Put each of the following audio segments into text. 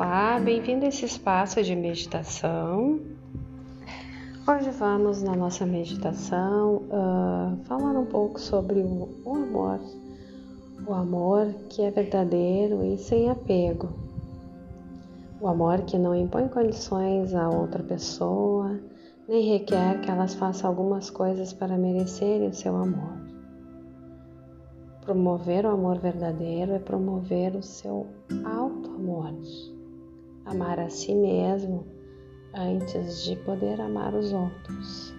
Olá, bem-vindo a esse espaço de meditação. Hoje vamos na nossa meditação uh, falar um pouco sobre o, o amor, o amor que é verdadeiro e sem apego, o amor que não impõe condições a outra pessoa, nem requer que elas façam algumas coisas para merecerem o seu amor. Promover o amor verdadeiro é promover o seu alto amor, amar a si mesmo antes de poder amar os outros.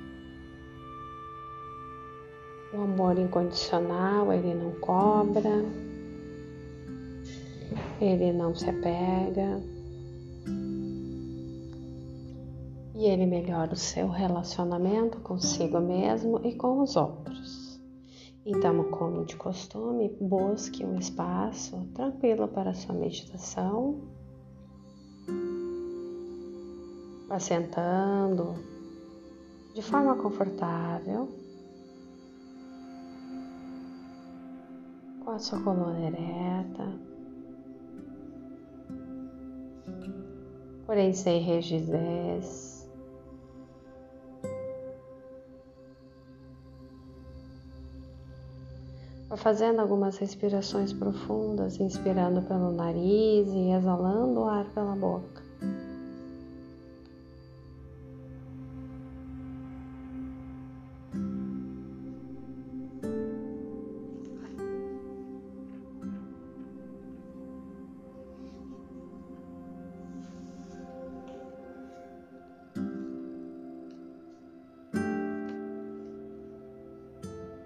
O amor incondicional, ele não cobra, ele não se apega e ele melhora o seu relacionamento consigo mesmo e com os outros. Então, como de costume, busque um espaço tranquilo para sua meditação. Vá sentando de forma confortável, com a sua coluna ereta, porém sem rigidez. Vá fazendo algumas respirações profundas, inspirando pelo nariz e exalando o ar pela boca.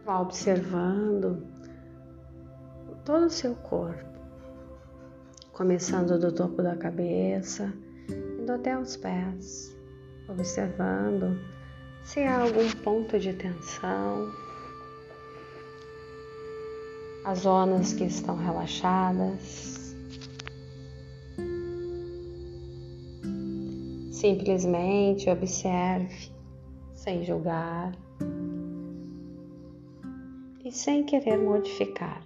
Vá observando todo o seu corpo, começando do topo da cabeça, indo até os pés, observando se há algum ponto de tensão, as zonas que estão relaxadas. Simplesmente observe, sem julgar sem querer modificar.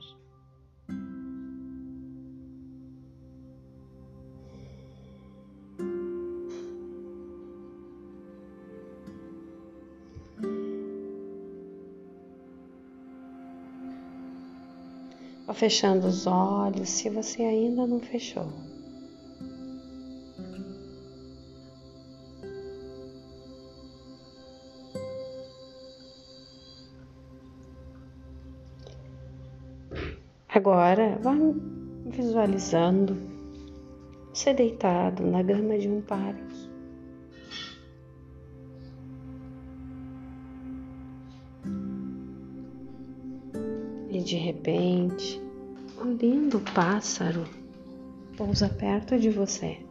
Fechando os olhos se você ainda não fechou. Agora, vá visualizando você deitado na grama de um parque. E de repente, um lindo pássaro pousa perto de você.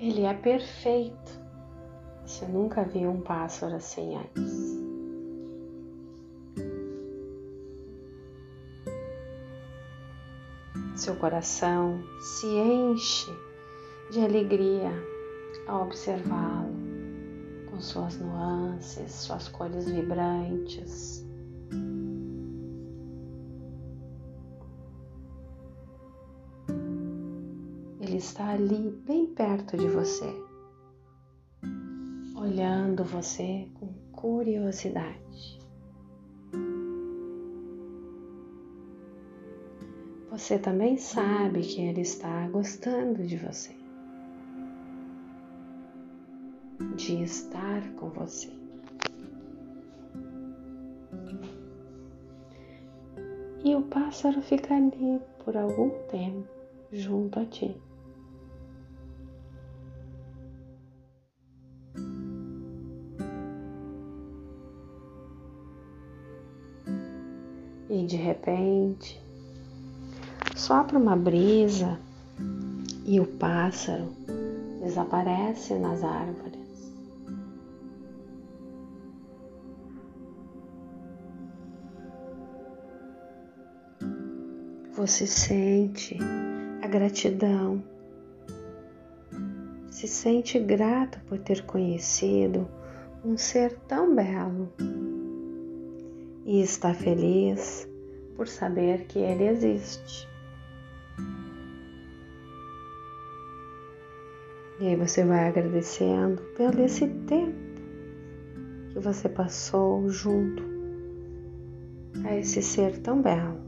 Ele é perfeito. Você nunca viu um pássaro assim antes. Seu coração se enche de alegria ao observá-lo, com suas nuances, suas cores vibrantes. Está ali bem perto de você, olhando você com curiosidade. Você também sabe que ele está gostando de você, de estar com você. E o pássaro fica ali por algum tempo junto a ti. E de repente sopra uma brisa e o pássaro desaparece nas árvores. Você sente a gratidão, se sente grato por ter conhecido um ser tão belo e está feliz por saber que ele existe. E aí você vai agradecendo pelo esse tempo que você passou junto a esse ser tão belo.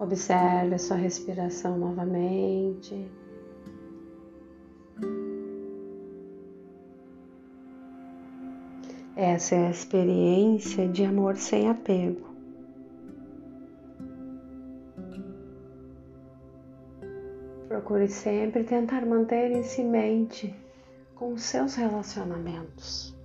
Observe a sua respiração novamente. Essa é a experiência de amor sem apego. Procure sempre tentar manter em mente com seus relacionamentos.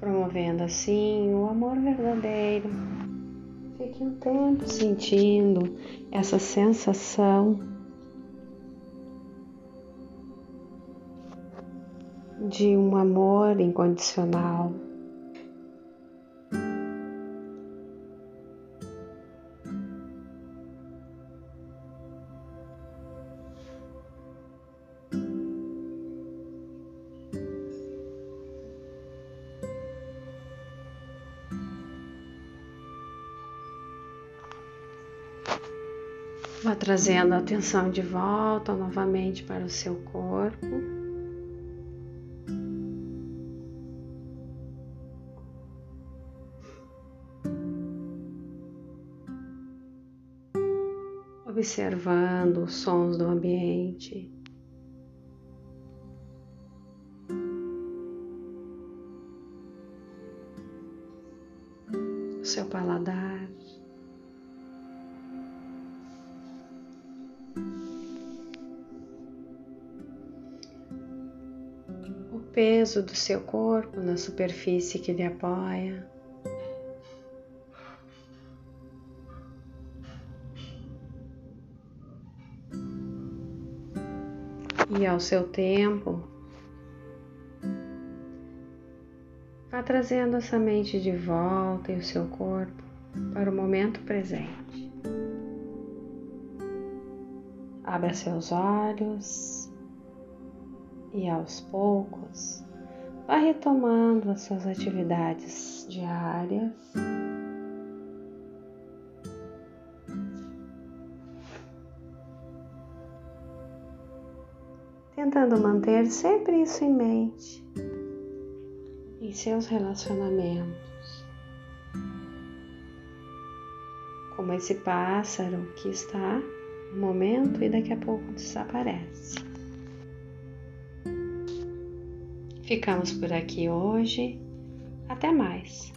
Promovendo assim o amor verdadeiro Fique um tempo sentindo essa sensação de um amor incondicional. Vá trazendo a atenção de volta novamente para o seu corpo. Observando os sons do ambiente. Seu paladar. Peso do seu corpo na superfície que lhe apoia. E ao seu tempo, vá trazendo essa mente de volta e o seu corpo para o momento presente. Abra seus olhos e aos poucos vá retomando as suas atividades diárias. Tentando manter sempre isso em mente em seus relacionamentos. Como esse pássaro que está no momento e daqui a pouco desaparece. Ficamos por aqui hoje. Até mais!